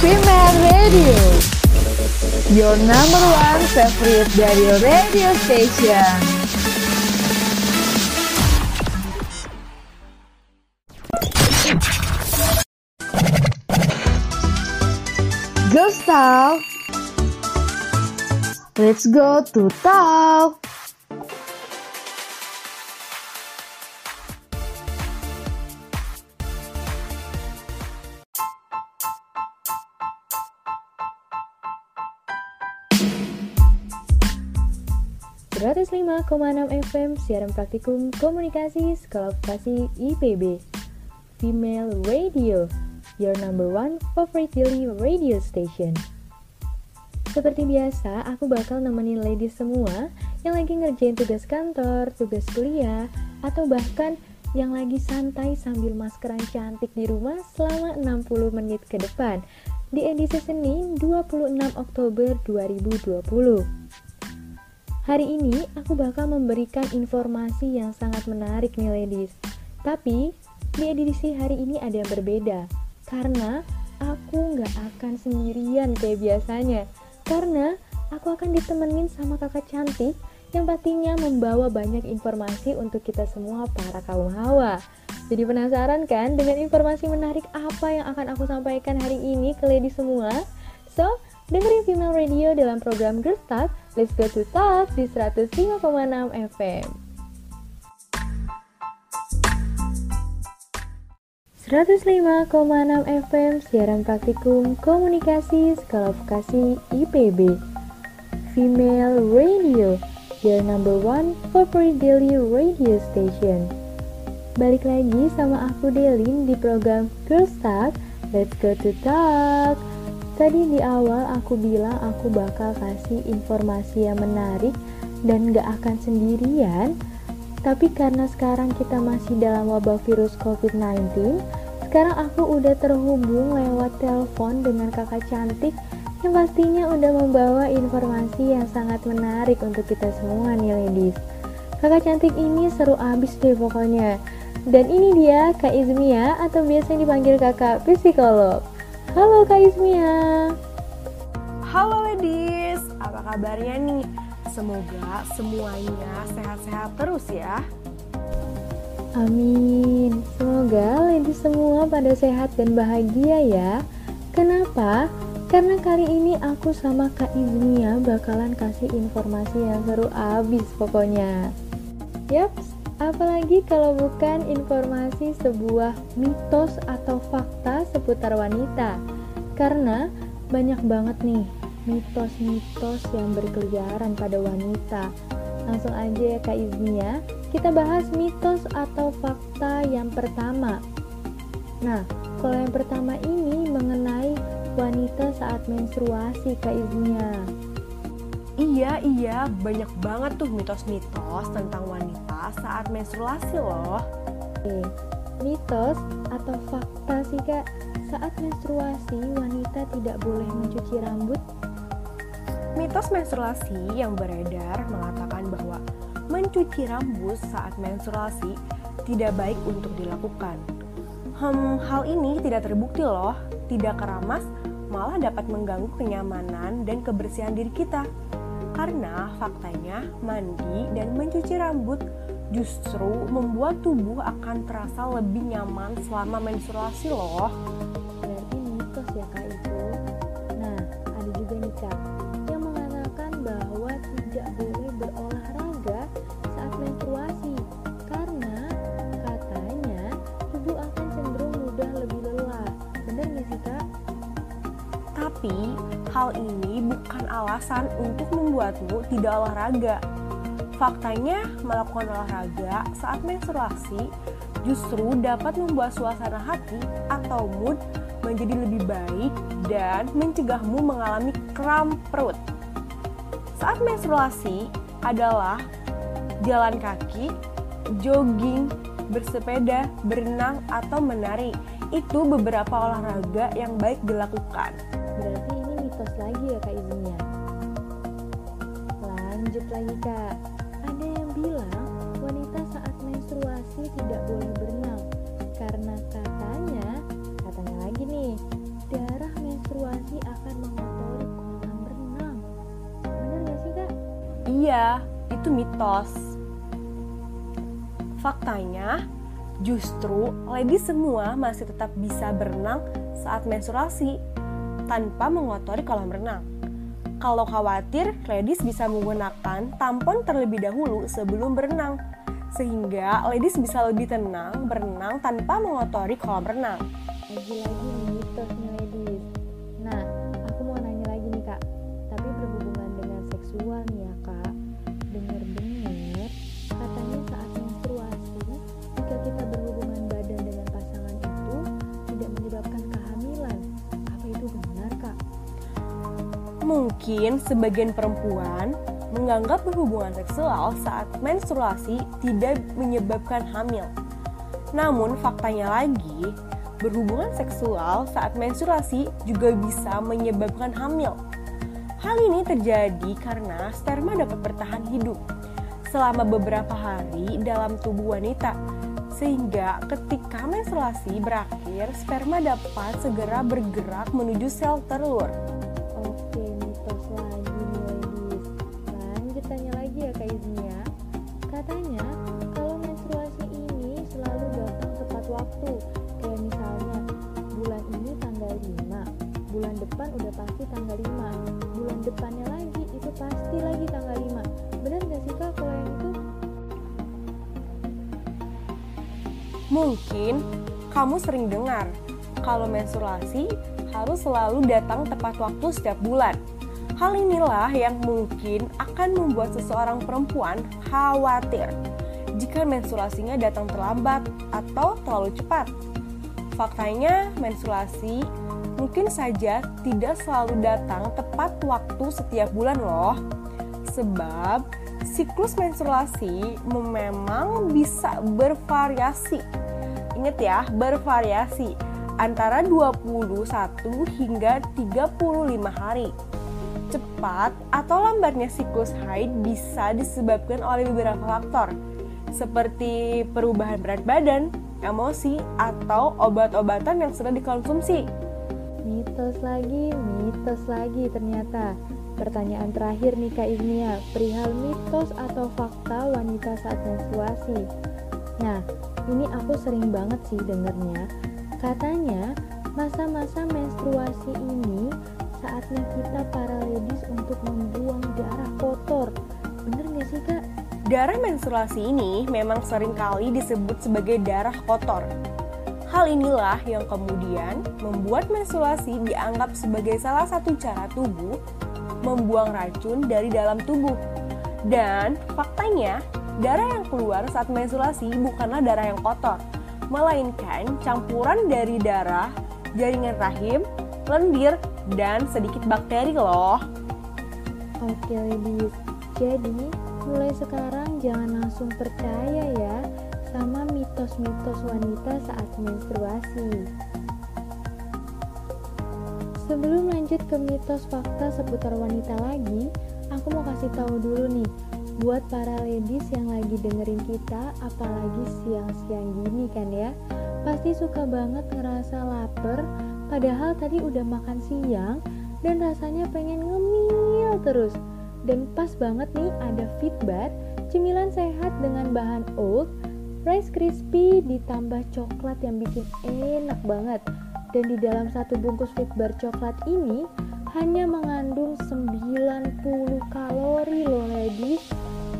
Female Radio. Your number one favorite dari radio station. Talk. Let's go to talk FM siaran praktikum komunikasi sekolah vokasi IPB Female Radio your number one favorite daily radio station seperti biasa, aku bakal nemenin ladies semua yang lagi ngerjain tugas kantor, tugas kuliah, atau bahkan yang lagi santai sambil maskeran cantik di rumah selama 60 menit ke depan di edisi Senin 26 Oktober 2020. Hari ini aku bakal memberikan informasi yang sangat menarik nih ladies. Tapi di edisi hari ini ada yang berbeda karena aku nggak akan sendirian kayak biasanya karena aku akan ditemenin sama kakak cantik yang pastinya membawa banyak informasi untuk kita semua para kaum hawa. Jadi penasaran kan dengan informasi menarik apa yang akan aku sampaikan hari ini ke lady semua? So, dengerin Female Radio dalam program Girls Talk, Let's Go to Talk di 105,6 FM. 105,6 FM siaran praktikum komunikasi sekolah vokasi IPB Female Radio your number one favorite daily radio station. Balik lagi sama aku Delin di program Girls Talk. Let's go to talk Tadi di awal aku bilang aku bakal kasih informasi yang menarik dan gak akan sendirian tapi karena sekarang kita masih dalam wabah virus COVID-19, sekarang aku udah terhubung lewat telepon dengan kakak cantik yang pastinya udah membawa informasi yang sangat menarik untuk kita semua nih ladies. Kakak cantik ini seru abis deh pokoknya. Dan ini dia Kak Izmia atau biasa dipanggil kakak psikolog. Halo Kak Izmia. Halo ladies, apa kabarnya nih? Semoga semuanya sehat-sehat terus ya. Amin. Semoga lady semua pada sehat dan bahagia ya. Kenapa? Karena kali ini aku sama Kak Iznia bakalan kasih informasi yang seru abis pokoknya. Yaps, apalagi kalau bukan informasi sebuah mitos atau fakta seputar wanita. Karena banyak banget nih mitos-mitos yang berkeliaran pada wanita. Langsung aja ya Kak Iznia, kita bahas mitos atau fakta yang pertama. Nah, kalau yang pertama ini mengenai wanita saat menstruasi Kak Iznia. Iya, iya, banyak banget tuh mitos-mitos tentang wanita saat menstruasi loh. Oke, mitos atau fakta sih Kak, saat menstruasi wanita tidak boleh mencuci rambut Mitos menstruasi yang beredar mengatakan bahwa mencuci rambut saat menstruasi tidak baik untuk dilakukan. Hmm, hal ini tidak terbukti loh, tidak keramas, malah dapat mengganggu kenyamanan dan kebersihan diri kita. Karena faktanya mandi dan mencuci rambut justru membuat tubuh akan terasa lebih nyaman selama menstruasi loh. Untuk membuatmu tidak olahraga. Faktanya, melakukan olahraga saat menstruasi justru dapat membuat suasana hati atau mood menjadi lebih baik dan mencegahmu mengalami kram perut. Saat menstruasi adalah jalan kaki, jogging, bersepeda, berenang, atau menari. Itu beberapa olahraga yang baik dilakukan. Berarti ini mitos lagi ya Kak? Lanjut lagi kak. Ada yang bilang wanita saat menstruasi tidak boleh berenang karena katanya katanya lagi nih darah menstruasi akan mengotori kolam berenang. Bener gak sih kak? Iya itu mitos. Faktanya Justru, lebih semua masih tetap bisa berenang saat menstruasi tanpa mengotori kolam renang. Kalau khawatir, ladies bisa menggunakan tampon terlebih dahulu sebelum berenang, sehingga ladies bisa lebih tenang berenang tanpa mengotori kolam renang. Lagi-lagi nih ladies. Nah, aku mau nanya lagi nih kak, tapi berhubungan dengan seksual nih Mungkin sebagian perempuan menganggap berhubungan seksual saat menstruasi tidak menyebabkan hamil. Namun faktanya lagi, berhubungan seksual saat menstruasi juga bisa menyebabkan hamil. Hal ini terjadi karena sperma dapat bertahan hidup selama beberapa hari dalam tubuh wanita, sehingga ketika menstruasi berakhir, sperma dapat segera bergerak menuju sel telur. Sering dengar kalau menstruasi harus selalu datang tepat waktu setiap bulan. Hal inilah yang mungkin akan membuat seseorang perempuan khawatir jika menstruasinya datang terlambat atau terlalu cepat. Faktanya, menstruasi mungkin saja tidak selalu datang tepat waktu setiap bulan loh. Sebab siklus menstruasi memang bisa bervariasi. Ingat ya, bervariasi antara 21 hingga 35 hari. Cepat atau lambatnya siklus haid bisa disebabkan oleh beberapa faktor, seperti perubahan berat badan, emosi, atau obat-obatan yang sedang dikonsumsi. Mitos lagi, mitos lagi ternyata. Pertanyaan terakhir nih Kak Iznia, perihal mitos atau fakta wanita saat menstruasi. Nah, ini aku sering banget sih dengernya. Katanya, masa-masa menstruasi ini saatnya kita para ladies untuk membuang darah kotor. Bener gak sih Kak? Darah menstruasi ini memang sering kali disebut sebagai darah kotor. Hal inilah yang kemudian membuat menstruasi dianggap sebagai salah satu cara tubuh membuang racun dari dalam tubuh. Dan faktanya, darah yang keluar saat menstruasi bukanlah darah yang kotor, melainkan campuran dari darah, jaringan rahim, lendir, dan sedikit bakteri loh. Oke ladies, jadi mulai sekarang jangan langsung percaya ya sama mitos-mitos wanita saat menstruasi. Sebelum lanjut ke mitos fakta seputar wanita lagi, aku mau kasih tahu dulu nih buat para ladies yang lagi dengerin kita, apalagi siang-siang gini kan ya. Pasti suka banget ngerasa lapar, padahal tadi udah makan siang dan rasanya pengen ngemil terus. Dan pas banget nih ada Fitbar, cemilan sehat dengan bahan oat, rice crispy ditambah coklat yang bikin enak banget. Dan di dalam satu bungkus Fitbar coklat ini hanya mengandung 90 kalori loh ladies.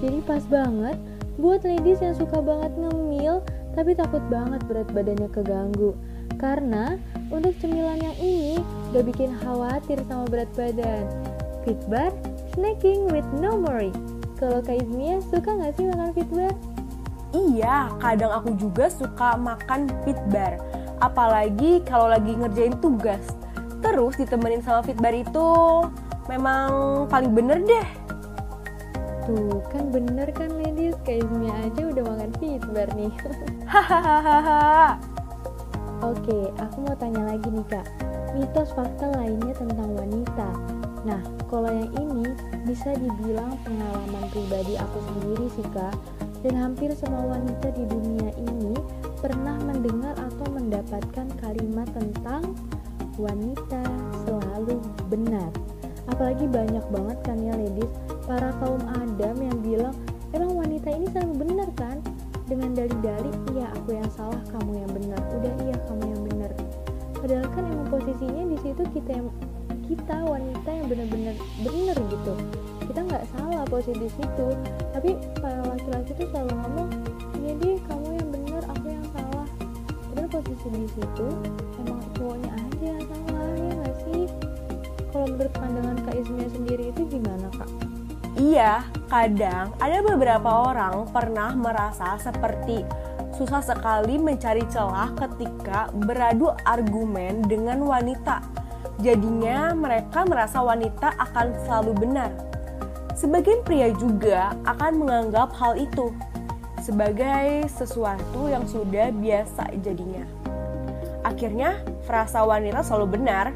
Jadi pas banget buat ladies yang suka banget ngemil tapi takut banget berat badannya keganggu. Karena untuk cemilan yang ini gak bikin khawatir sama berat badan. Fitbar, snacking with no worry. Kalau Kak Izmia suka gak sih makan Fitbar? Iya, kadang aku juga suka makan fitbar. Apalagi kalau lagi ngerjain tugas. Terus ditemenin sama fitbar itu memang paling bener deh. Tuh kan bener kan ladies, Izmia aja udah makan Fitbar nih. Hahaha. Oke, aku mau tanya lagi nih kak, mitos fakta lainnya tentang wanita. Nah, kalau yang ini bisa dibilang pengalaman pribadi aku sendiri sih kak, dan hampir semua wanita di dunia ini pernah mendengar atau mendapatkan kalimat tentang wanita selalu benar. Apalagi banyak banget kan ya ladies para kaum Adam yang bilang emang wanita ini selalu benar kan? Dengan dalih-dalih iya aku yang salah kamu yang benar. Udah iya kamu yang benar. Padahal kan emang posisinya di situ kita yang kita wanita yang benar-benar benar gitu. Kita nggak salah posisi di situ. Tapi para laki-laki tuh selalu ngomong iya deh kamu di situ emang cowoknya aja yang salah ya nggak sih kalau menurut pandangan kak Ismia sendiri itu gimana kak? Iya, kadang ada beberapa orang pernah merasa seperti susah sekali mencari celah ketika beradu argumen dengan wanita. Jadinya mereka merasa wanita akan selalu benar. Sebagian pria juga akan menganggap hal itu sebagai sesuatu yang sudah biasa jadinya. Akhirnya, frasa wanita selalu benar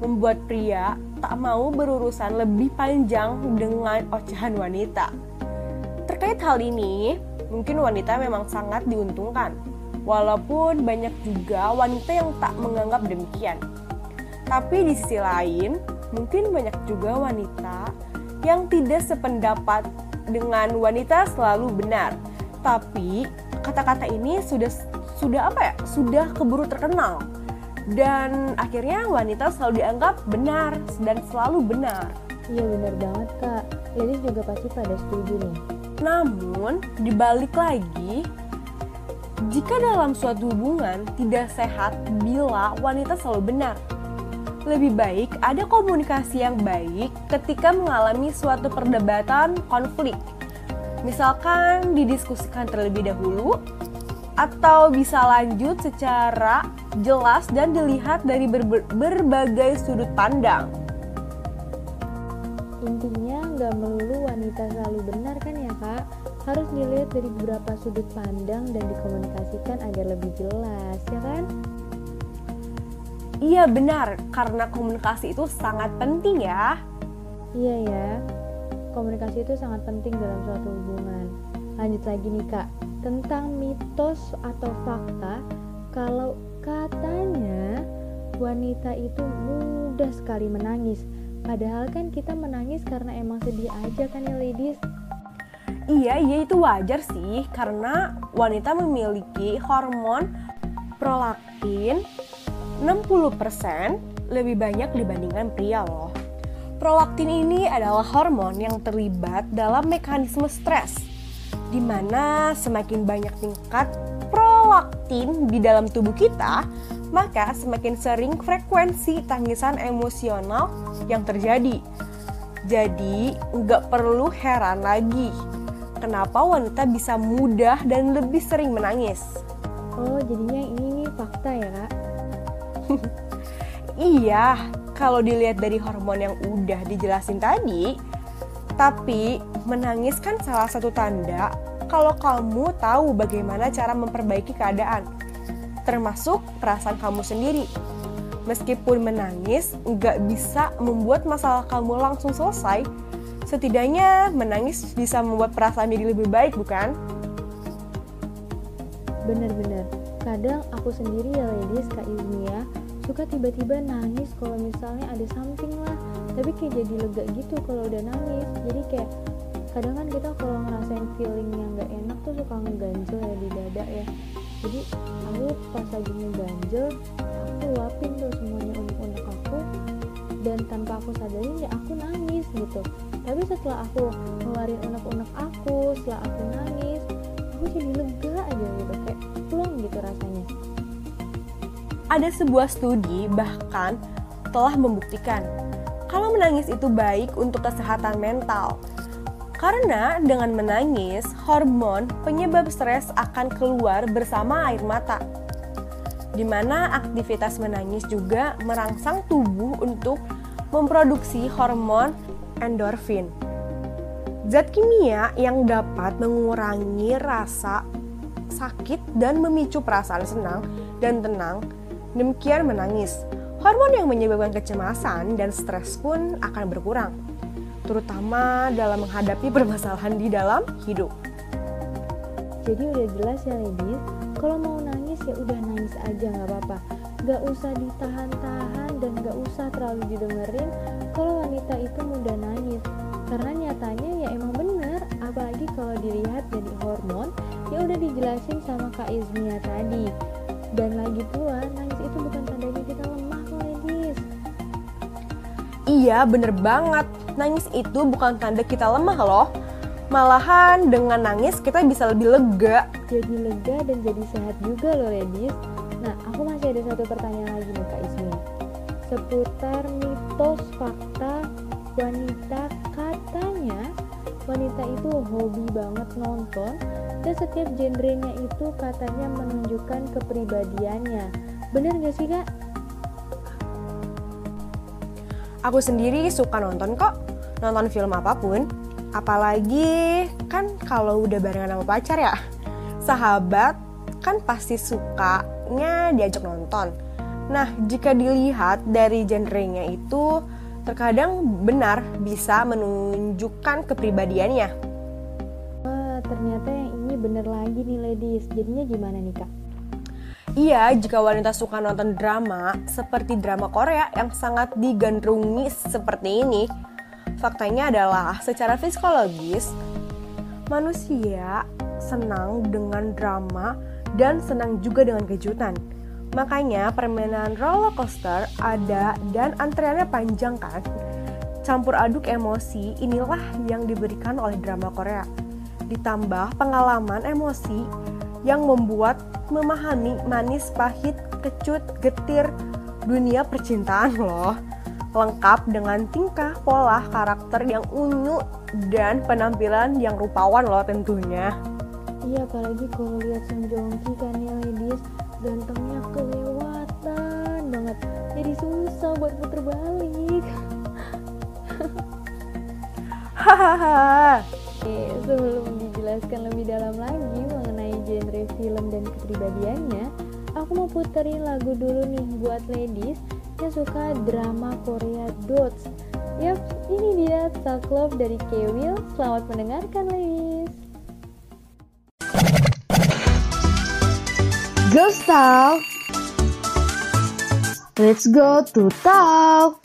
membuat pria tak mau berurusan lebih panjang dengan ocehan wanita. Terkait hal ini, mungkin wanita memang sangat diuntungkan, walaupun banyak juga wanita yang tak menganggap demikian. Tapi di sisi lain, mungkin banyak juga wanita yang tidak sependapat dengan wanita selalu benar. Tapi kata-kata ini sudah sudah apa ya? Sudah keburu terkenal dan akhirnya wanita selalu dianggap benar dan selalu benar. Iya benar banget kak, ladies juga pasti pada setuju nih. Namun, dibalik lagi, jika dalam suatu hubungan tidak sehat bila wanita selalu benar. Lebih baik ada komunikasi yang baik ketika mengalami suatu perdebatan konflik. Misalkan didiskusikan terlebih dahulu, atau bisa lanjut secara jelas dan dilihat dari ber berbagai sudut pandang. Intinya nggak melulu wanita selalu benar kan ya kak? Harus dilihat dari beberapa sudut pandang dan dikomunikasikan agar lebih jelas ya kan? Iya benar, karena komunikasi itu sangat penting ya. Iya ya, komunikasi itu sangat penting dalam suatu hubungan. Lanjut lagi nih kak, tentang mitos atau fakta kalau katanya wanita itu mudah sekali menangis. Padahal kan kita menangis karena emang sedih aja kan ya ladies. Iya, iya itu wajar sih karena wanita memiliki hormon prolaktin 60% lebih banyak dibandingkan pria loh. Prolaktin ini adalah hormon yang terlibat dalam mekanisme stres di mana semakin banyak tingkat prolaktin di dalam tubuh kita, maka semakin sering frekuensi tangisan emosional yang terjadi. Jadi, nggak perlu heran lagi kenapa wanita bisa mudah dan lebih sering menangis. Oh, jadinya ini fakta ya, Kak? iya, kalau dilihat dari hormon yang udah dijelasin tadi, tapi menangis kan salah satu tanda kalau kamu tahu bagaimana cara memperbaiki keadaan, termasuk perasaan kamu sendiri. Meskipun menangis nggak bisa membuat masalah kamu langsung selesai, setidaknya menangis bisa membuat perasaan diri lebih baik, bukan? Bener-bener, kadang aku sendiri ya ladies, Kak ya, suka tiba-tiba nangis kalau misalnya ada something lah tapi kayak jadi lega gitu kalau udah nangis jadi kayak kadang kan kita kalau ngerasain feeling yang gak enak tuh suka ngeganjel ya di dada ya. Jadi aku pas lagi ngeganjel aku luapin tuh semuanya unek-unek aku. Dan tanpa aku sadarin ya aku nangis gitu. Tapi setelah aku ngeluarin unek-unek aku setelah aku nangis aku jadi lega aja gitu kayak plong gitu rasanya. Ada sebuah studi bahkan telah membuktikan kalau menangis itu baik untuk kesehatan mental. Karena dengan menangis, hormon penyebab stres akan keluar bersama air mata. Di mana aktivitas menangis juga merangsang tubuh untuk memproduksi hormon endorfin. Zat kimia yang dapat mengurangi rasa sakit dan memicu perasaan senang dan tenang, demikian menangis Hormon yang menyebabkan kecemasan dan stres pun akan berkurang, terutama dalam menghadapi permasalahan di dalam hidup. Jadi udah jelas ya ladies, kalau mau nangis ya udah nangis aja nggak apa-apa. Gak usah ditahan-tahan dan gak usah terlalu didengerin kalau wanita itu mudah nangis. karena nyatanya ya emang bener apalagi kalau dilihat dari hormon yang udah dijelasin sama Kak Izmia tadi dan lagi pula nangis itu bukan tandanya Iya, bener banget. Nangis itu bukan tanda kita lemah loh. Malahan dengan nangis kita bisa lebih lega. jadi lega dan jadi sehat juga loh ladies nah aku masih ada satu pertanyaan lagi nih Kak Izmia seputar mitos fakta wanita katanya wanita itu hobi banget nonton dan setiap genrenya itu katanya menunjukkan kepribadiannya bener gak sih kak? Aku sendiri suka nonton kok, nonton film apa pun. Apalagi kan kalau udah barengan sama pacar ya, sahabat kan pasti sukanya diajak nonton. Nah, jika dilihat dari genrenya itu, terkadang benar bisa menunjukkan kepribadiannya. Wah ternyata yang ini bener lagi nih ladies jadinya gimana nih kak? Iya, jika wanita suka nonton drama seperti drama Korea yang sangat digandrungi seperti ini, faktanya adalah secara psikologis manusia senang dengan drama dan senang juga dengan kejutan. Makanya permainan roller coaster ada dan antreannya panjang kan? Campur aduk emosi inilah yang diberikan oleh drama Korea. Ditambah pengalaman emosi yang membuat memahami manis, pahit, kecut, getir dunia percintaan loh. Lengkap dengan tingkah, pola, karakter yang unyu dan penampilan yang rupawan loh tentunya. Iya apalagi kalau lihat Song Joong Ki kan ya ladies gantengnya kelewatan banget jadi susah buat puter balik Hahaha. Oke, sebelum dijelaskan lebih dalam lagi film dan kepribadiannya aku mau puterin lagu dulu nih buat ladies yang suka drama Korea Dots Yap, ini dia Self Love dari Kewil Selamat mendengarkan ladies Girls Talk. Let's go to talk.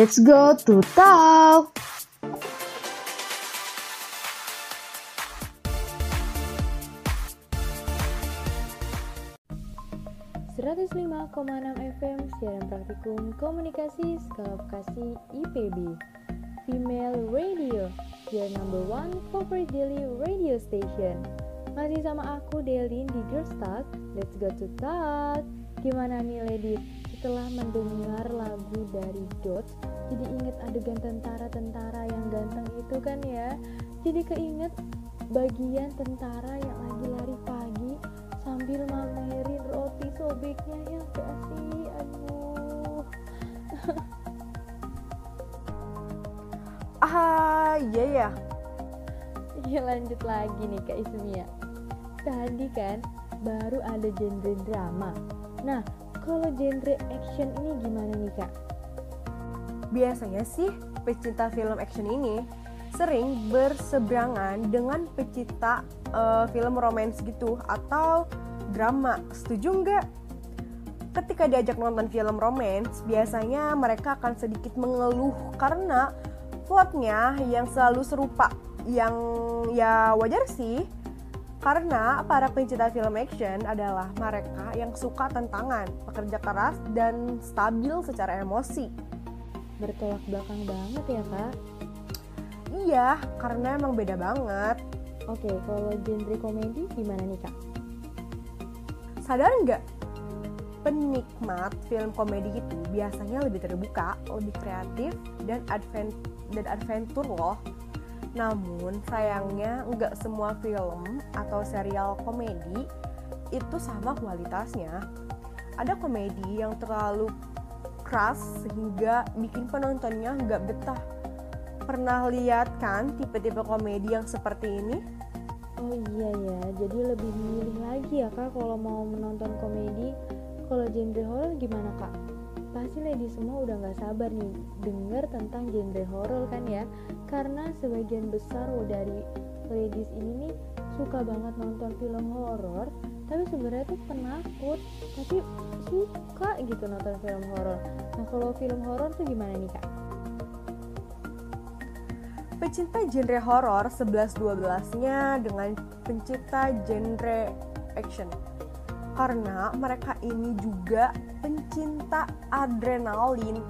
Let's go to Tau. enam FM siaran praktikum komunikasi skala vokasi IPB Female Radio your number one favorite daily radio station masih sama aku Delin di Girls Talk Let's go to talk Gimana nih ladies? Setelah mendengar lagu dari Dots Jadi inget adegan tentara-tentara yang ganteng itu kan ya Jadi keinget bagian tentara yang lagi lari pagi Sambil mamerin roti sobeknya ya gak sih? Aduh Ah, iya ya. Ya lanjut lagi nih Kak Ismia Tadi kan baru ada genre drama Nah kalau genre action ini gimana nih Kak? Biasanya sih pecinta film action ini sering berseberangan dengan pecinta eh, film romance gitu atau drama. Setuju nggak? Ketika diajak nonton film romance, biasanya mereka akan sedikit mengeluh karena plotnya yang selalu serupa. Yang ya wajar sih, karena para pencinta film action adalah mereka yang suka tantangan, pekerja keras, dan stabil secara emosi. Bertolak belakang banget ya Kak Iya, karena emang beda banget. Oke kalau genre komedi gimana nih Kak? Sadar nggak? Penikmat film komedi itu biasanya lebih terbuka, lebih kreatif, dan advent dan adventure loh. Namun sayangnya nggak semua film atau serial komedi itu sama kualitasnya. Ada komedi yang terlalu keras sehingga bikin penontonnya nggak betah. Pernah lihat kan tipe-tipe komedi yang seperti ini? Oh iya ya, jadi lebih milih lagi ya kak kalau mau menonton komedi. Kalau genre horor gimana kak? Pasti lady semua udah nggak sabar nih denger tentang genre horor kan ya? Karena sebagian besar dari ladies ini nih suka banget nonton film horor, tapi sebenarnya tuh penakut, tapi suka gitu nonton film horor. Nah kalau film horor tuh gimana nih kak? Pecinta genre horor 11-12-nya dengan pencinta genre action. Karena mereka ini juga pencinta adrenalin.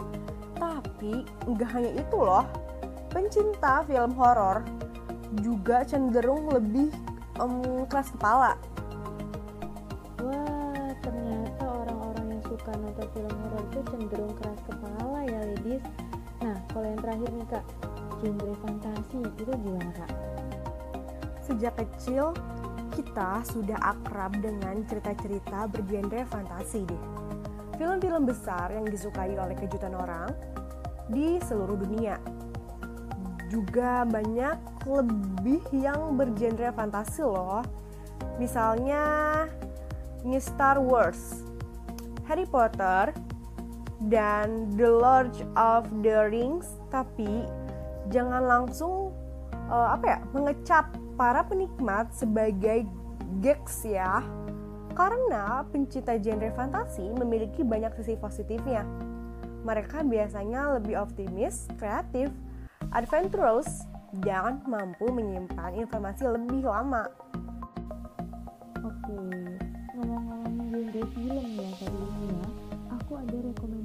Tapi nggak hanya itu loh, pencinta film horor juga cenderung lebih em, keras kepala. Wah, ternyata orang-orang yang suka nonton film horor itu cenderung keras kepala ya, ladies. Nah, kalau yang terakhir nih kak, genre fantasi itu gimana kak? Sejak kecil, kita sudah akrab dengan cerita-cerita bergenre fantasi deh. Film-film besar yang disukai oleh kejutan orang di seluruh dunia. Juga banyak lebih yang bergenre fantasi loh. Misalnya New Star Wars, Harry Potter, dan The Lord of the Rings. Tapi jangan langsung eh, apa ya mengecap para penikmat sebagai geeks ya karena pencinta genre fantasi memiliki banyak sisi positifnya mereka biasanya lebih optimis, kreatif, adventurous, dan mampu menyimpan informasi lebih lama. Oke, ngomong-ngomong genre film ya kali ini ya, aku ada rekomendasi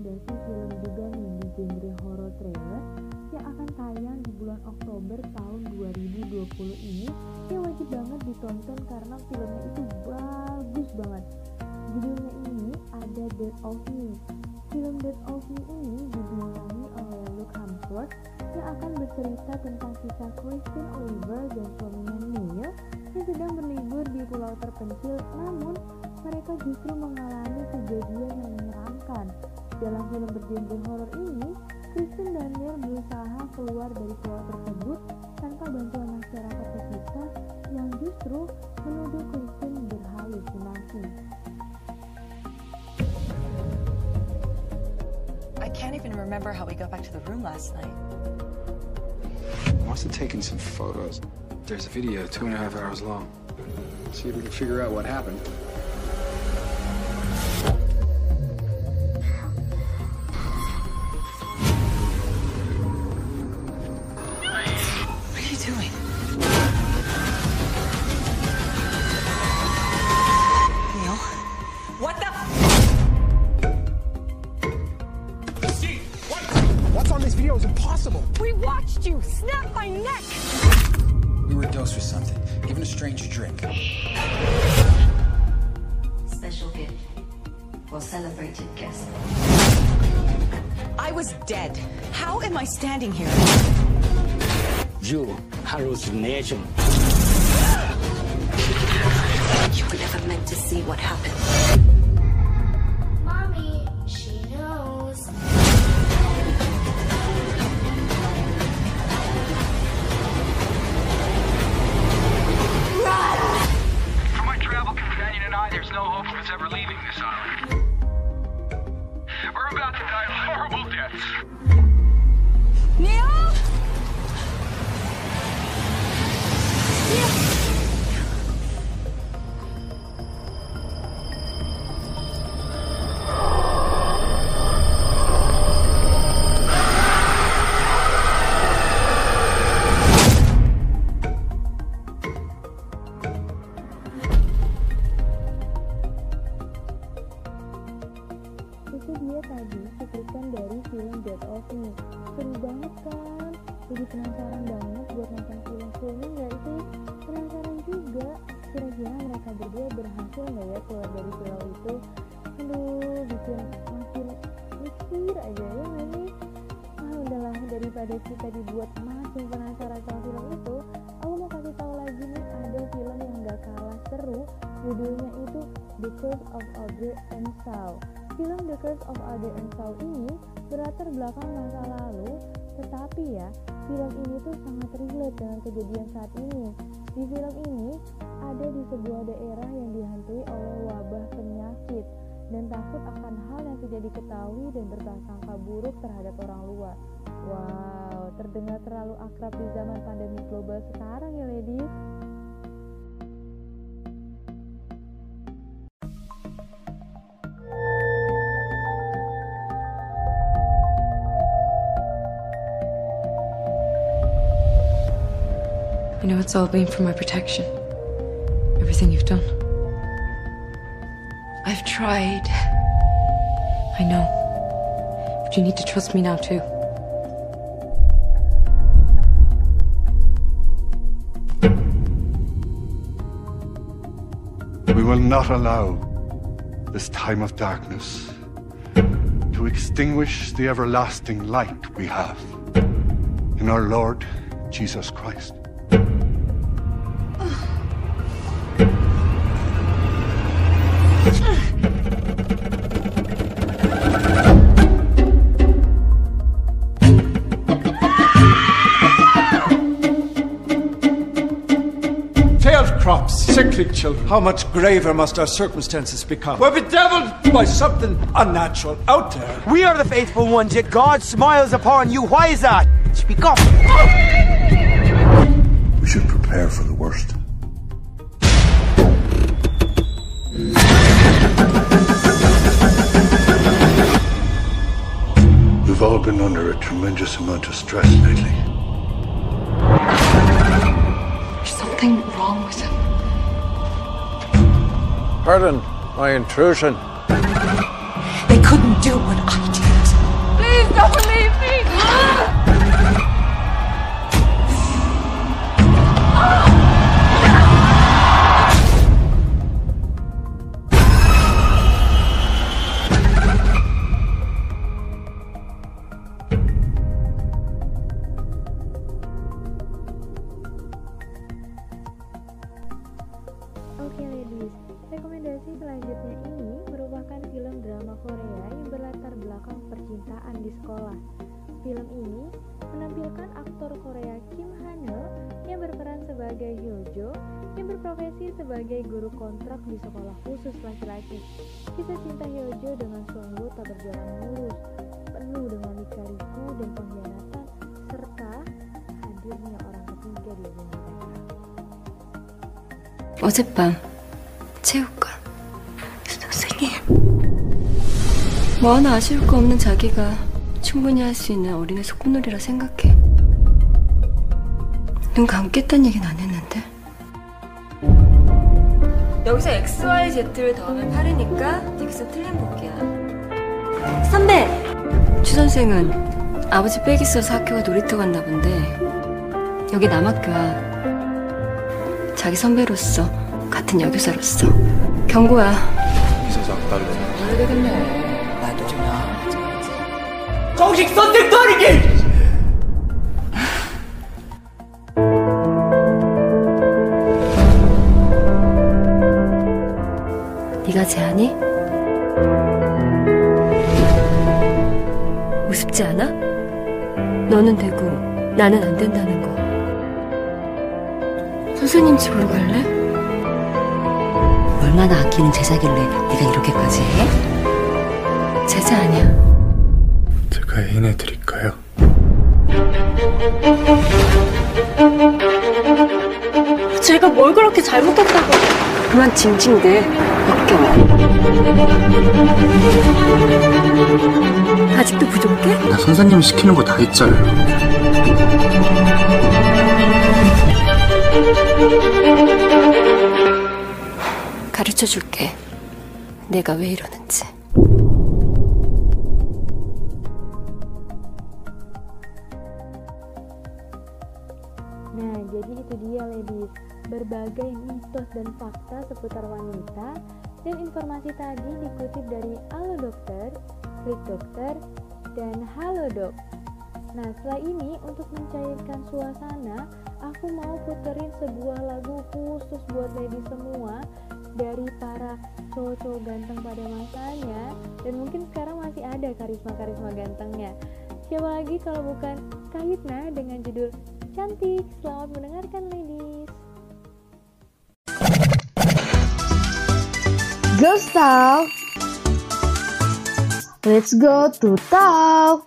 2020 ini yang wajib banget ditonton karena filmnya itu bagus banget. Judulnya ini ada Dead of Me. Film Dead of Me ini dibintangi oleh Luke Hemsworth yang akan bercerita tentang kisah Kristen Oliver dan suaminya Neil yang sedang berlibur di pulau terpencil namun mereka justru mengalami kejadian yang menyeramkan. Dalam film bergenre horor ini, Kristen dan Neil berusaha keluar dari pulau tersebut tanpa bantuan masyarakat sekitar yang justru menuduh Kristen berhalusinasi. I can't even remember how we got back to the room last night. I must have taken some photos. There's a video two and a half hours long. See if we can figure out what happened. Dead. How am I standing here? You hallucination. You were never meant to see what happened. And Saul ini berlatar belakang masa lalu, tetapi ya, film ini tuh sangat relate dengan kejadian saat ini. Di film ini, ada di sebuah daerah yang dihantui oleh wabah penyakit dan takut akan hal yang tidak diketahui dan berprasangka buruk terhadap orang luar. Wow, terdengar terlalu akrab di zaman pandemi global sekarang ya, ladies. You know, it's all been for my protection. Everything you've done. I've tried. I know. But you need to trust me now, too. We will not allow this time of darkness to extinguish the everlasting light we have in our Lord Jesus Christ. How much graver must our circumstances become? We're bedeviled by something unnatural out there. We are the faithful ones, yet God smiles upon you. Why is that? Speak up. We should prepare for the worst. We've all been under a tremendous amount of stress lately. There's something wrong with him. Pardon my intrusion. 어젯밤 체육관 선생님. 뭐 하나 아쉬울 거 없는 자기가 충분히 할 수 있는 어린애 소꿉놀이라 생각해. 눈 감겠다는 얘기는 안 했는데. 여기서 XYZ를 더하면 8이니까 여기서 틀린 복이야. 선배! 추 선생은 아버지 백 있어서 학교가 놀이터 갔나 본데 여기 남학교야 자기 선배로서 같은 여교사로서 경고야 이사장 딸로. 그래야 되겠네. 나도 좀 나. 정식 선택도 아니게! 네가 제안이? 우습지 않아? 너는 되고 나는 안 된다는 거 선생님 집으로 갈래? 얼마나 아끼는 제자길래 네가 이렇게까지 해? 제자 아니야 제가 애인해 드릴까요? 제가 뭘 그렇게 잘못했다고 그만 징징대 역겨워 아직도 부족해? 나 선생님 시키는 거 다 했잖아요. 가르쳐 줄게 내가 왜 이러는지 Nah, jadi itu dia ladies, berbagai mitos dan fakta seputar wanita dan informasi tadi dikutip dari Halo Dokter, Klik Dokter, dan Halo Dok. Nah, setelah ini untuk mencairkan suasana, aku mau puterin sebuah lagu khusus buat ladies semua dari para cowok-cowok ganteng pada masanya dan mungkin sekarang masih ada karisma-karisma gantengnya. Siapa lagi kalau bukan Kahitna dengan judul Cantik. Selamat mendengarkan ladies. Go Style. Let's go to Tao.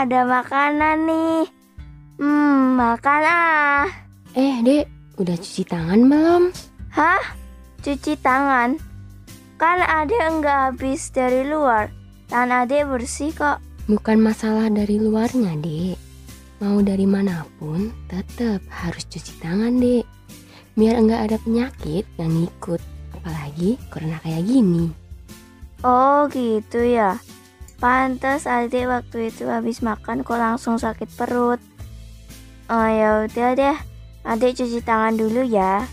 Ada makanan nih. Hmm, makan ah. Eh, Dek, udah cuci tangan belum? Hah? Cuci tangan? Kan adek enggak habis dari luar. Tangan adek bersih kok. Bukan masalah dari luarnya, Dek. Mau dari mana pun, tetap harus cuci tangan, Dek. Biar enggak ada penyakit yang ngikut. Apalagi corona kayak gini. Oh gitu ya. Pantas adik waktu itu habis makan kok langsung sakit perut. Oh ya udah deh. Adik cuci tangan dulu ya.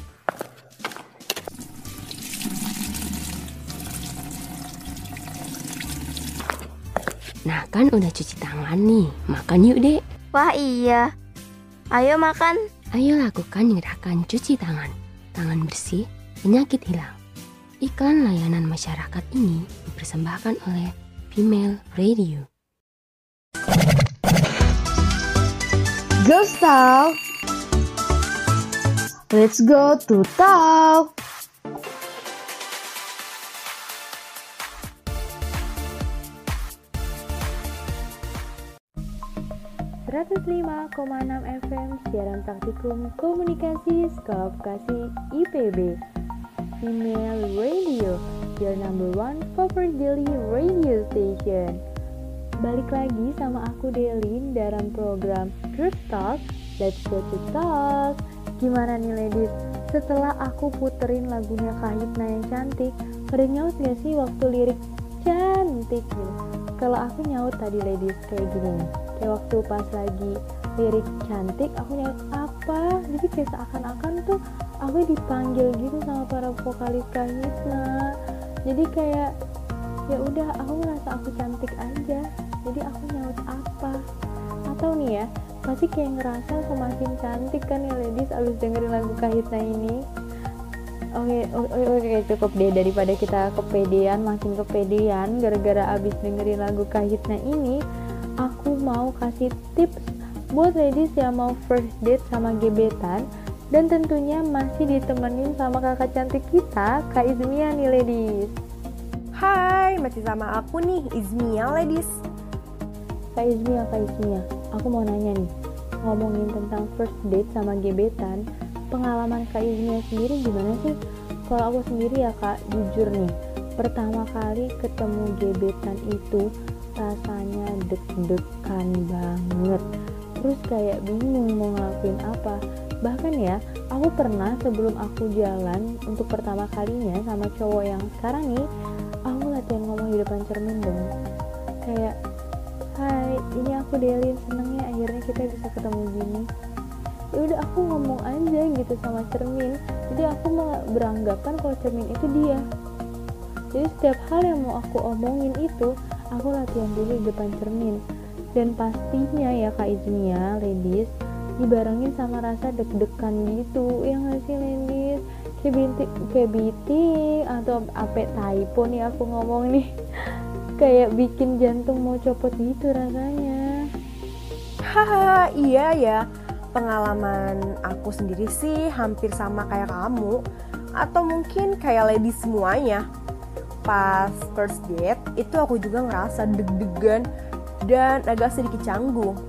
Nah kan udah cuci tangan nih, makan yuk dek. Wah iya. Ayo makan. Ayo lakukan gerakan cuci tangan. Tangan bersih, penyakit hilang. Iklan layanan masyarakat ini dipersembahkan oleh Female Radio. Go Style. Let's go to. 105,6 FM siaran praktikum komunikasi Sekolah Vokasi IPB Female Radio Your number one favorite daily radio station. Balik lagi sama aku Delin dalam program Group Talk. Let's go to talk. Gimana nih ladies? Setelah aku puterin lagunya Kahitna yang cantik Pada nyaut gak sih waktu lirik cantik gitu Kalau aku nyaut tadi ladies kayak gini kayak waktu pas lagi lirik cantik aku nyaut apa? Jadi kayak seakan-akan tuh aku dipanggil gitu sama para vokalis Kahitna jadi kayak ya udah aku ngerasa aku cantik aja. Jadi aku nyaut apa? Atau nih ya pasti kayak ngerasa semakin cantik kan ya ladies abis dengerin lagu Kahitna ini. Oke, oke, oke, cukup deh. Daripada kita kepedean, makin kepedean gara-gara abis dengerin lagu Kahitna ini aku mau kasih tips buat ladies yang mau first date sama gebetan dan tentunya masih ditemenin sama kakak cantik kita, Kak Izmia nih ladies. Hai, masih sama aku nih, Izmia ladies. Kak Izmia, Kak Izmia, aku mau nanya nih, ngomongin tentang first date sama gebetan, pengalaman Kak Izmia sendiri gimana sih? Kalau aku sendiri ya Kak, jujur nih, pertama kali ketemu gebetan itu rasanya deg-degan banget terus kayak bingung mau ngelakuin apa. Bahkan ya aku pernah sebelum aku jalan untuk pertama kalinya sama cowok yang sekarang nih aku latihan ngomong di depan cermin dong. Kayak hai ini aku Delin senengnya akhirnya kita bisa ketemu gini. Ya udah aku ngomong aja gitu sama cermin. Jadi aku beranggapan kalau cermin itu dia. Jadi setiap hal yang mau aku omongin itu aku latihan dulu di depan cermin dan pastinya ya kak Izmia ladies dibarengin sama rasa deg-degan gitu ya nggak sih ladies? Kayak binti atau apa typo nih aku ngomong nih. Kayak bikin jantung mau copot gitu rasanya. Haha iya ya. Pengalaman aku sendiri sih hampir sama kayak kamu. Atau mungkin kayak ladies semuanya. Pas first date itu aku juga ngerasa deg-degan dan agak sedikit canggung.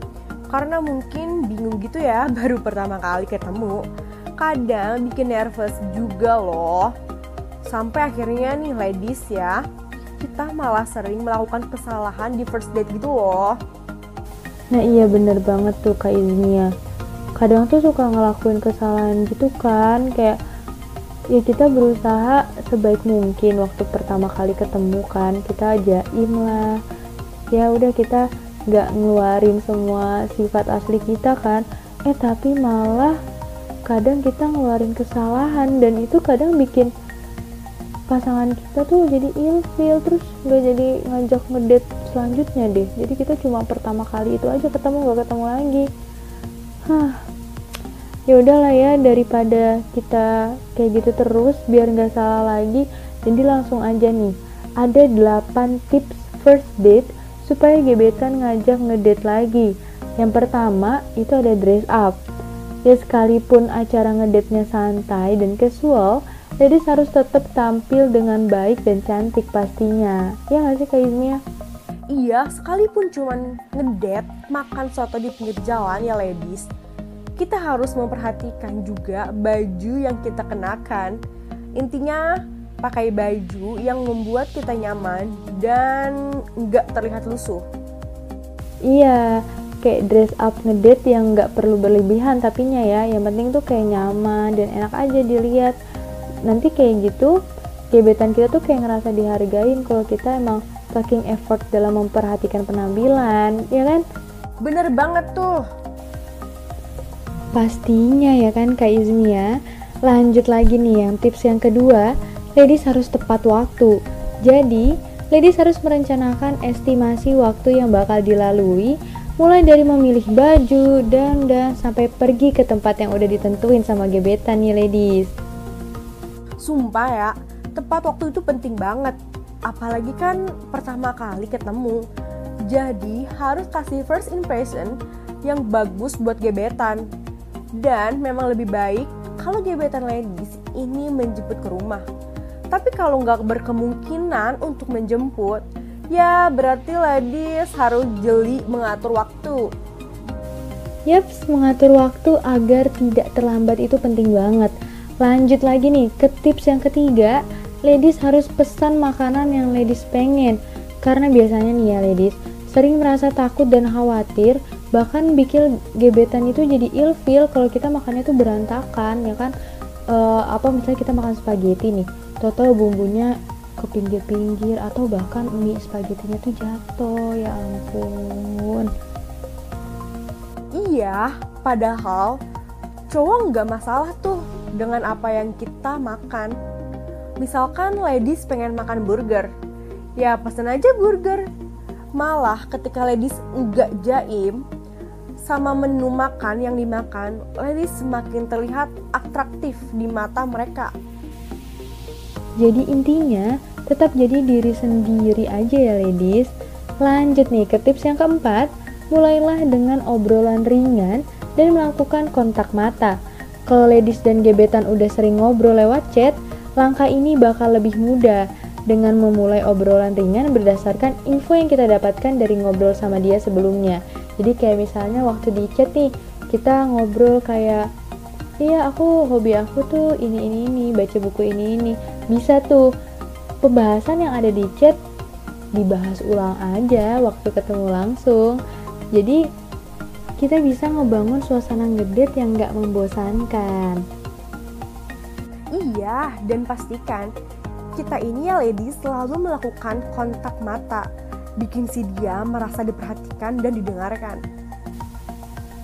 Karena mungkin bingung gitu ya baru pertama kali ketemu. Kadang bikin nervous juga loh. Sampai akhirnya nih ladies ya kita malah sering melakukan kesalahan di first date gitu loh. Nah iya bener banget tuh kak Izmia kadang tuh suka ngelakuin kesalahan gitu kan kayak ya kita berusaha sebaik mungkin waktu pertama kali ketemu kan kita jaim lah ya udah kita nggak ngeluarin semua sifat asli kita kan. Eh tapi malah kadang kita ngeluarin kesalahan dan itu kadang bikin pasangan kita tuh jadi ilfil terus nggak jadi ngajak ngedate selanjutnya deh. Jadi kita cuma pertama kali itu aja ketemu nggak ketemu lagi. Hah. Ya udahlah ya daripada kita kayak gitu terus biar nggak salah lagi jadi langsung aja nih. Ada 8 tips first date supaya gebetan ngajak ngedate lagi yang pertama itu ada dress up ya sekalipun acara ngedate-nya santai dan casual ladies harus tetap tampil dengan baik dan cantik pastinya ya nggak sih Kak Izmia? Iya, sekalipun cuman ngedet makan soto di pinggir jalan ya ladies, kita harus memperhatikan juga baju yang kita kenakan. Intinya pakai baju yang membuat kita nyaman dan nggak terlihat lusuh. Iya, kayak dress up ngedate yang nggak perlu berlebihan tapinya ya. Yang penting tuh kayak nyaman dan enak aja dilihat. Nanti kayak gitu, gebetan kita tuh kayak ngerasa dihargain kalau kita emang taking effort dalam memperhatikan penampilan, ya kan? Bener banget tuh. Pastinya ya kan Kak Izmi ya. Lanjut lagi nih yang tips yang kedua, ladies harus tepat waktu. Jadi, ladies harus merencanakan estimasi waktu yang bakal dilalui mulai dari memilih baju, dandan, sampai pergi ke tempat yang udah ditentuin sama gebetan nih ladies. Sumpah ya, tepat waktu itu penting banget. Apalagi kan pertama kali ketemu. Jadi harus kasih first impression yang bagus buat gebetan. Dan memang lebih baik kalau gebetan ladies ini menjemput ke rumah. Tapi kalau nggak berkemungkinan untuk menjemput, ya berarti ladies harus jeli mengatur waktu. Yaps, mengatur waktu agar tidak terlambat itu penting banget. Lanjut lagi nih ke tips yang ketiga, ladies harus pesan makanan yang ladies pengen. Karena biasanya nih ya ladies, sering merasa takut dan khawatir, bahkan bikin gebetan itu jadi ilfeel kalau kita makannya tuh berantakan, ya kan? E, apa misalnya kita makan spaghetti nih, toto bumbunya ke pinggir-pinggir atau bahkan mie spagettinya tuh jatuh, ya ampun. Iya, padahal cowok nggak masalah tuh dengan apa yang kita makan. Misalkan ladies pengen makan burger, ya pesen aja burger. Malah ketika ladies nggak jaim sama menu makan yang dimakan, ladies semakin terlihat atraktif di mata mereka. Jadi intinya tetap jadi diri sendiri aja ya ladies. Lanjut nih ke tips yang keempat, mulailah dengan obrolan ringan dan melakukan kontak mata. Kalau ladies dan gebetan udah sering ngobrol lewat chat, langkah ini bakal lebih mudah dengan memulai obrolan ringan berdasarkan info yang kita dapatkan dari ngobrol sama dia sebelumnya. Jadi kayak misalnya waktu di chat nih, kita ngobrol kayak iya aku hobi aku tuh ini ini ini baca buku ini ini bisa tuh. Pembahasan yang ada di chat dibahas ulang aja waktu ketemu langsung. Jadi kita bisa ngebangun suasana ngedate yang gak membosankan. Iya dan pastikan kita ini ya lady selalu melakukan kontak mata bikin si dia merasa diperhatikan dan didengarkan.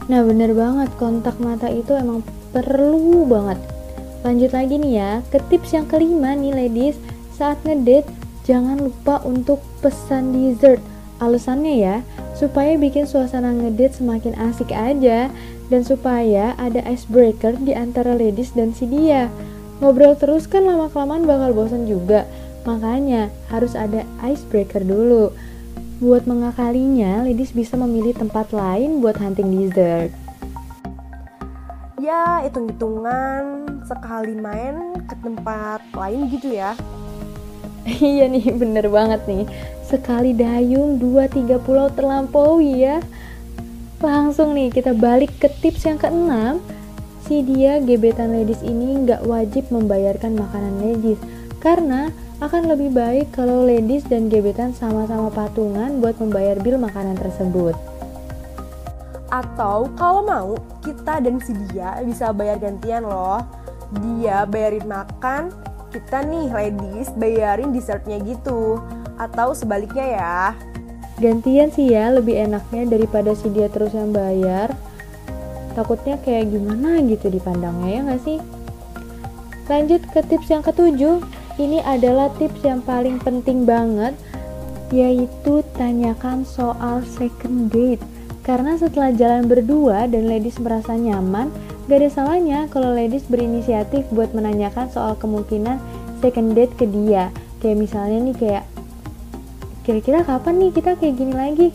Nah bener banget kontak mata itu emang perlu banget Lanjut lagi nih ya ke tips yang kelima nih ladies. Saat ngedate jangan lupa untuk pesan dessert. Alasannya ya supaya bikin suasana ngedate semakin asik aja. Dan supaya ada icebreaker di antara ladies dan si dia. Ngobrol terus kan lama-kelamaan bakal bosan juga. Makanya harus ada icebreaker dulu. Buat mengakalinya, ladies bisa memilih tempat lain buat hunting dessert. Ya, hitung-hitungan sekali main ke tempat lain gitu ya. iya nih, bener banget nih. Sekali dayung, dua tiga pulau terlampaui ya. Langsung nih, kita balik ke tips yang keenam. Si dia gebetan ladies ini nggak wajib membayarkan makanan ladies. Karena akan lebih baik kalau ladies dan gebetan sama-sama patungan buat membayar bil makanan tersebut. Atau kalau mau, kita dan si dia bisa bayar gantian loh. Dia bayarin makan, kita nih ladies bayarin dessertnya gitu. Atau sebaliknya ya. Gantian sih ya lebih enaknya daripada si dia terus yang bayar. Takutnya kayak gimana gitu dipandangnya ya nggak sih? Lanjut ke tips yang ketujuh, ini adalah tips yang paling penting banget yaitu tanyakan soal second date karena setelah jalan berdua dan ladies merasa nyaman gak ada salahnya kalau ladies berinisiatif buat menanyakan soal kemungkinan second date ke dia. Kayak misalnya nih kayak kira-kira kapan nih kita kayak gini lagi?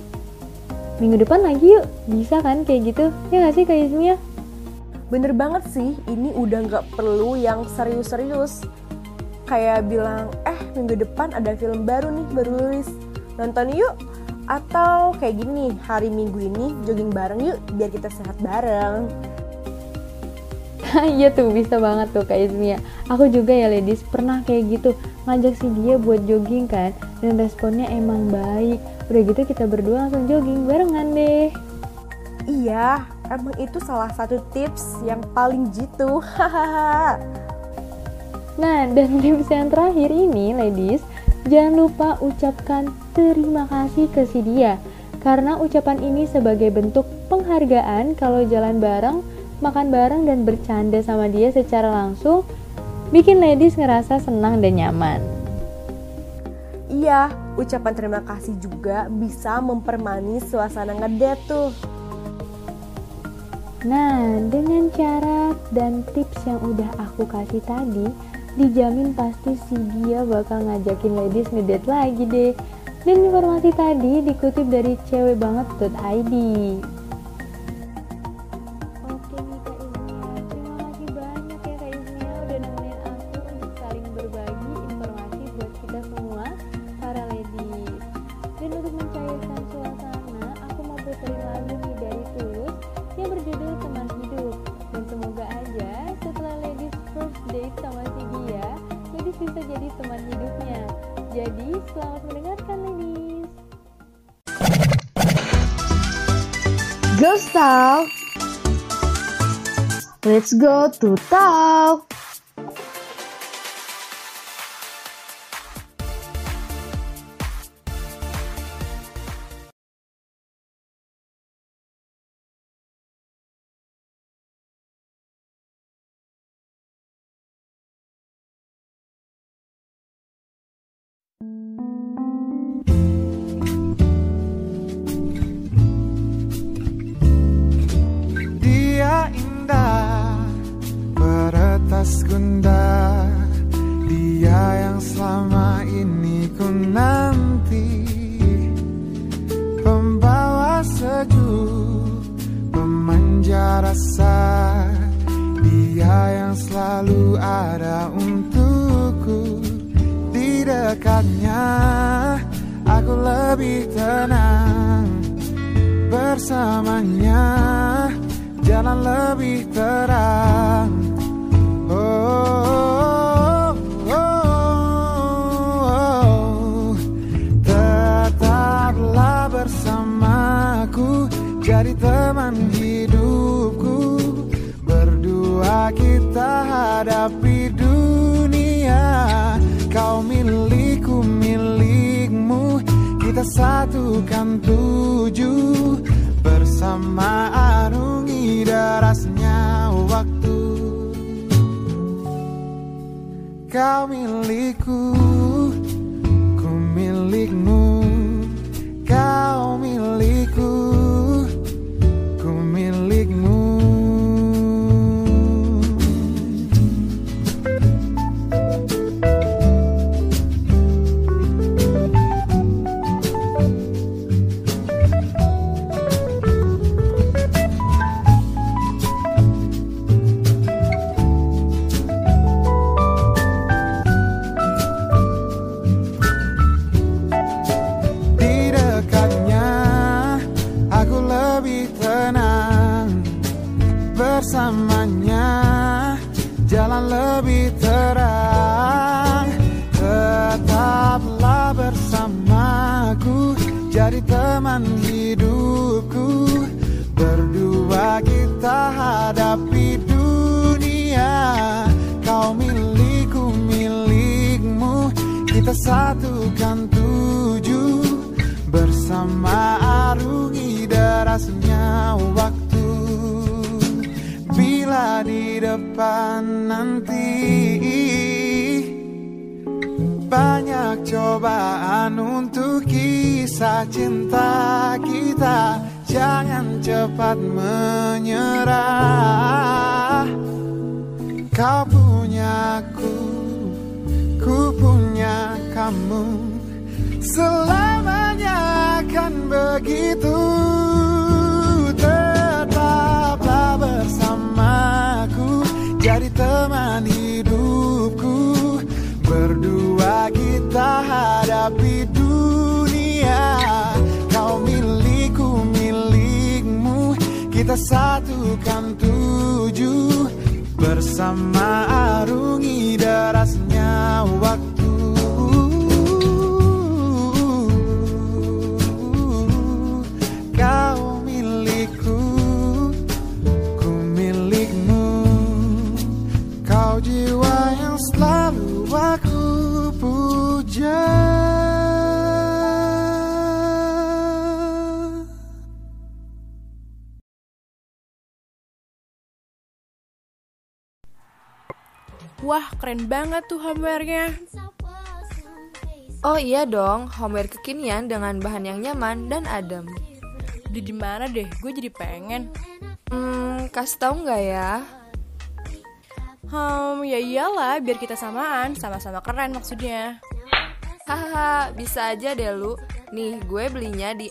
Minggu depan lagi yuk. Bisa kan kayak gitu? Ya gak sih kayak Izmi ya bener banget sih ini udah gak perlu yang serius-serius. Kayak bilang eh minggu depan ada film baru nih baru rilis. Nonton yuk. Atau kayak gini, hari Minggu ini jogging bareng yuk biar kita sehat bareng. Iya tuh bisa banget tuh Kak Izmia. Aku juga ya ladies pernah kayak gitu Ngajak si dia buat jogging kan Dan responnya emang baik. Udah gitu kita berdua langsung jogging barengan deh. Iya, emang itu salah satu tips yang paling jitu. Hahaha Nah dan tips yang terakhir ini ladies Jangan lupa ucapkan terima kasih ke si dia. Karena ucapan ini sebagai bentuk penghargaan kalau jalan bareng makan bareng dan bercanda sama dia secara langsung bikin ladies ngerasa senang dan nyaman. Iya, ucapan terima kasih juga bisa mempermanis suasana ngedate tuh. Nah, dengan cara dan tips yang udah aku kasih tadi, dijamin pasti si dia bakal ngajakin ladies ngedate lagi deh. Dan informasi tadi dikutip dari cewekbanget.id. Let's go to talk. Peretas gundah. Dia yang selama ini ku nanti. Pembawa sejuk Pemanja rasa. Dia yang selalu ada untukku Di dekatnya. Aku lebih tenang Bersamanya. Jalan lebih terang. Hadapi dunia. Kau milikku, milikmu, kita satukan tujuh. Bersama arungi derasnya waktu. Kau milikku ku milikmu lebih tenang Bersamanya. Jalan lebih terang Tetaplah bersamaku. Jadi teman hidupku Berdua kita hadapi dunia. Kau milikku, milikmu Kita satukan Bersama arungi derasnya waktu. Bila di depan nanti Banyak cobaan untuk kisah cinta kita. Jangan cepat menyerah. Kau punya aku Ku punya kamu selamanya akan begitu. Tetaplah bersamaku. Jadi teman hidupku. Berdua kita hadapi dunia. Kau milikku milikmu. Kita satukan tujuh. Bersama arungi derasnya waktu. Wah, keren banget tuh homeware-nya. Oh iya dong, homeware kekinian dengan bahan yang nyaman dan adem. Di di mana deh? Gue jadi pengen. Hmm, kasih tahu nggak ya? Hmm, ya iyalah, biar kita samaan, sama-sama keren maksudnya. Hahaha, bisa aja deh lu. Nih, gue belinya di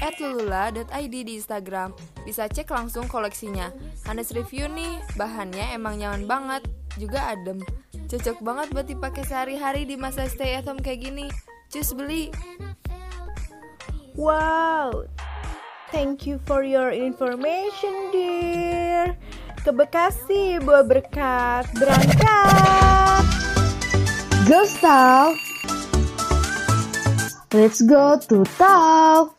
@lulula.id di Instagram. Bisa cek langsung koleksinya. Hanes review nih, bahannya emang nyaman banget, juga adem. Cocok banget buat dipakai sehari-hari di masa stay at home kayak gini. Cus beli. Wow, thank you for your information, dear. Ke Bekasi, buah berkat, berangkat. Style. Let's go to Tau.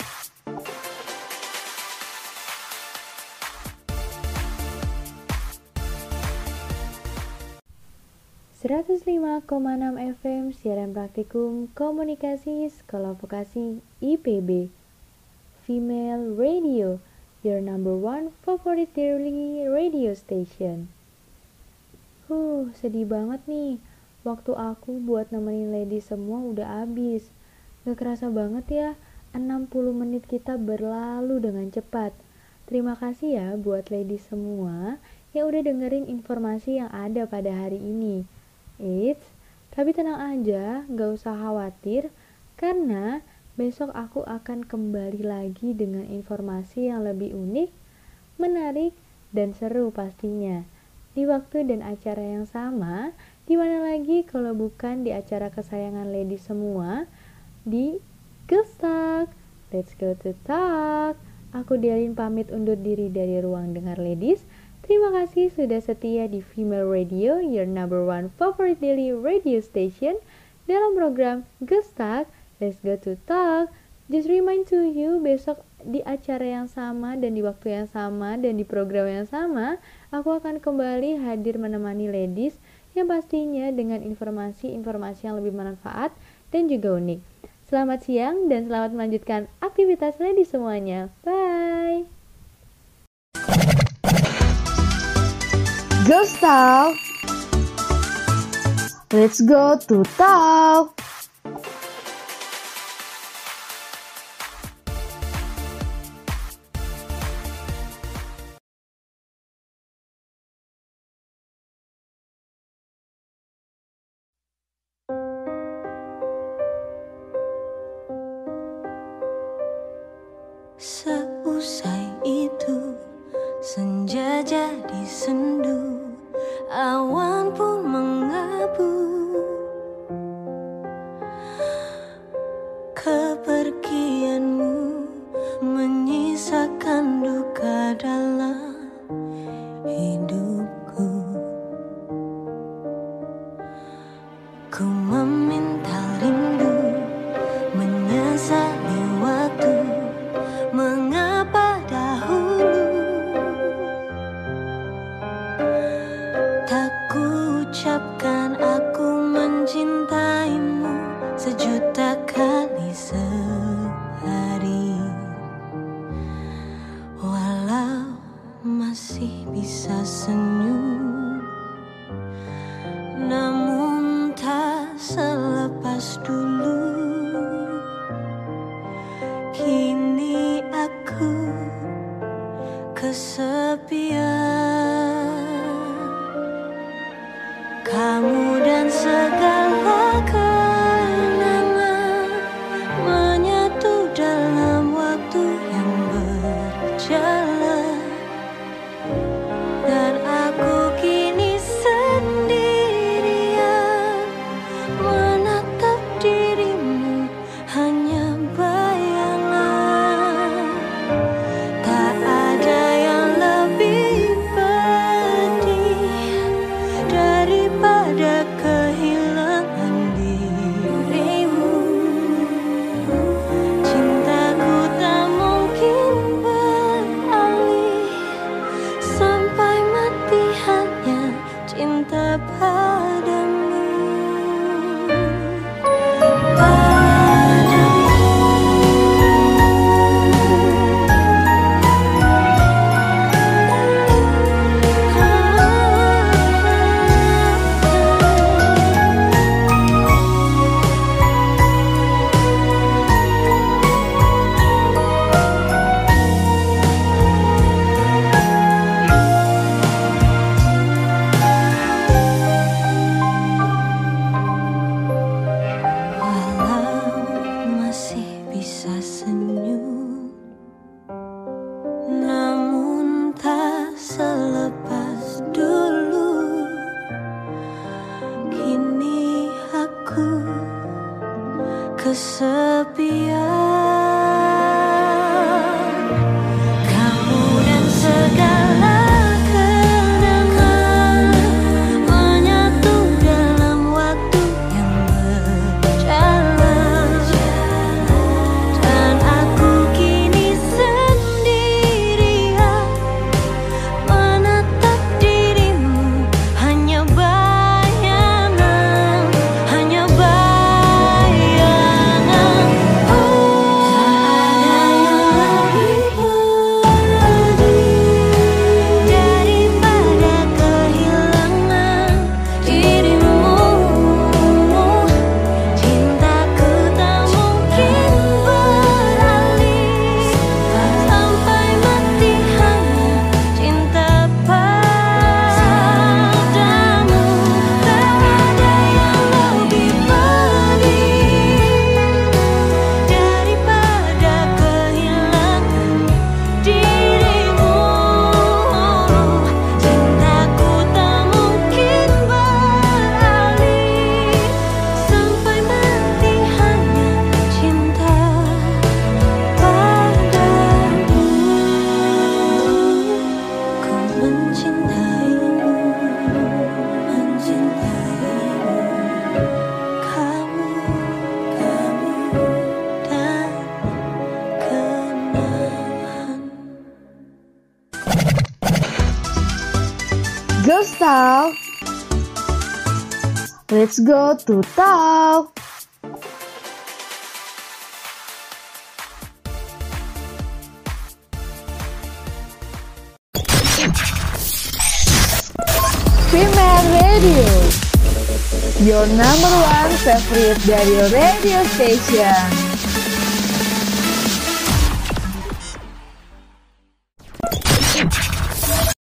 enam FM siaran praktikum komunikasi Sekolah Vokasi IPB Female Radio Your number one favorite daily radio station. Huh, sedih banget nih. Waktu aku buat nemenin lady semua udah habis Gak kerasa banget ya 60 menit kita berlalu dengan cepat Terima kasih ya buat lady semua yang udah dengerin informasi yang ada pada hari ini Eits, tapi tenang aja, gak usah khawatir, karena besok aku akan kembali lagi dengan informasi yang lebih unik, menarik, dan seru pastinya. Di waktu dan acara yang sama, di mana lagi kalau bukan di acara kesayangan lady semua, di Gestak. Let's go to talk. Aku Delin pamit undur diri dari ruang dengar ladies. Terima kasih sudah setia di Female Radio, your number one favorite daily radio station dalam program Gestak, Let's Go to Talk. Just remind to you, besok di acara yang sama dan di waktu yang sama dan di program yang sama, aku akan kembali hadir menemani ladies yang pastinya dengan informasi-informasi yang lebih bermanfaat dan juga unik. Selamat siang dan selamat melanjutkan aktivitas ladies semuanya. Bye! Go Style. Let's go to Tau. be a Go to talk. Female Radio Your number one favorite dari radio station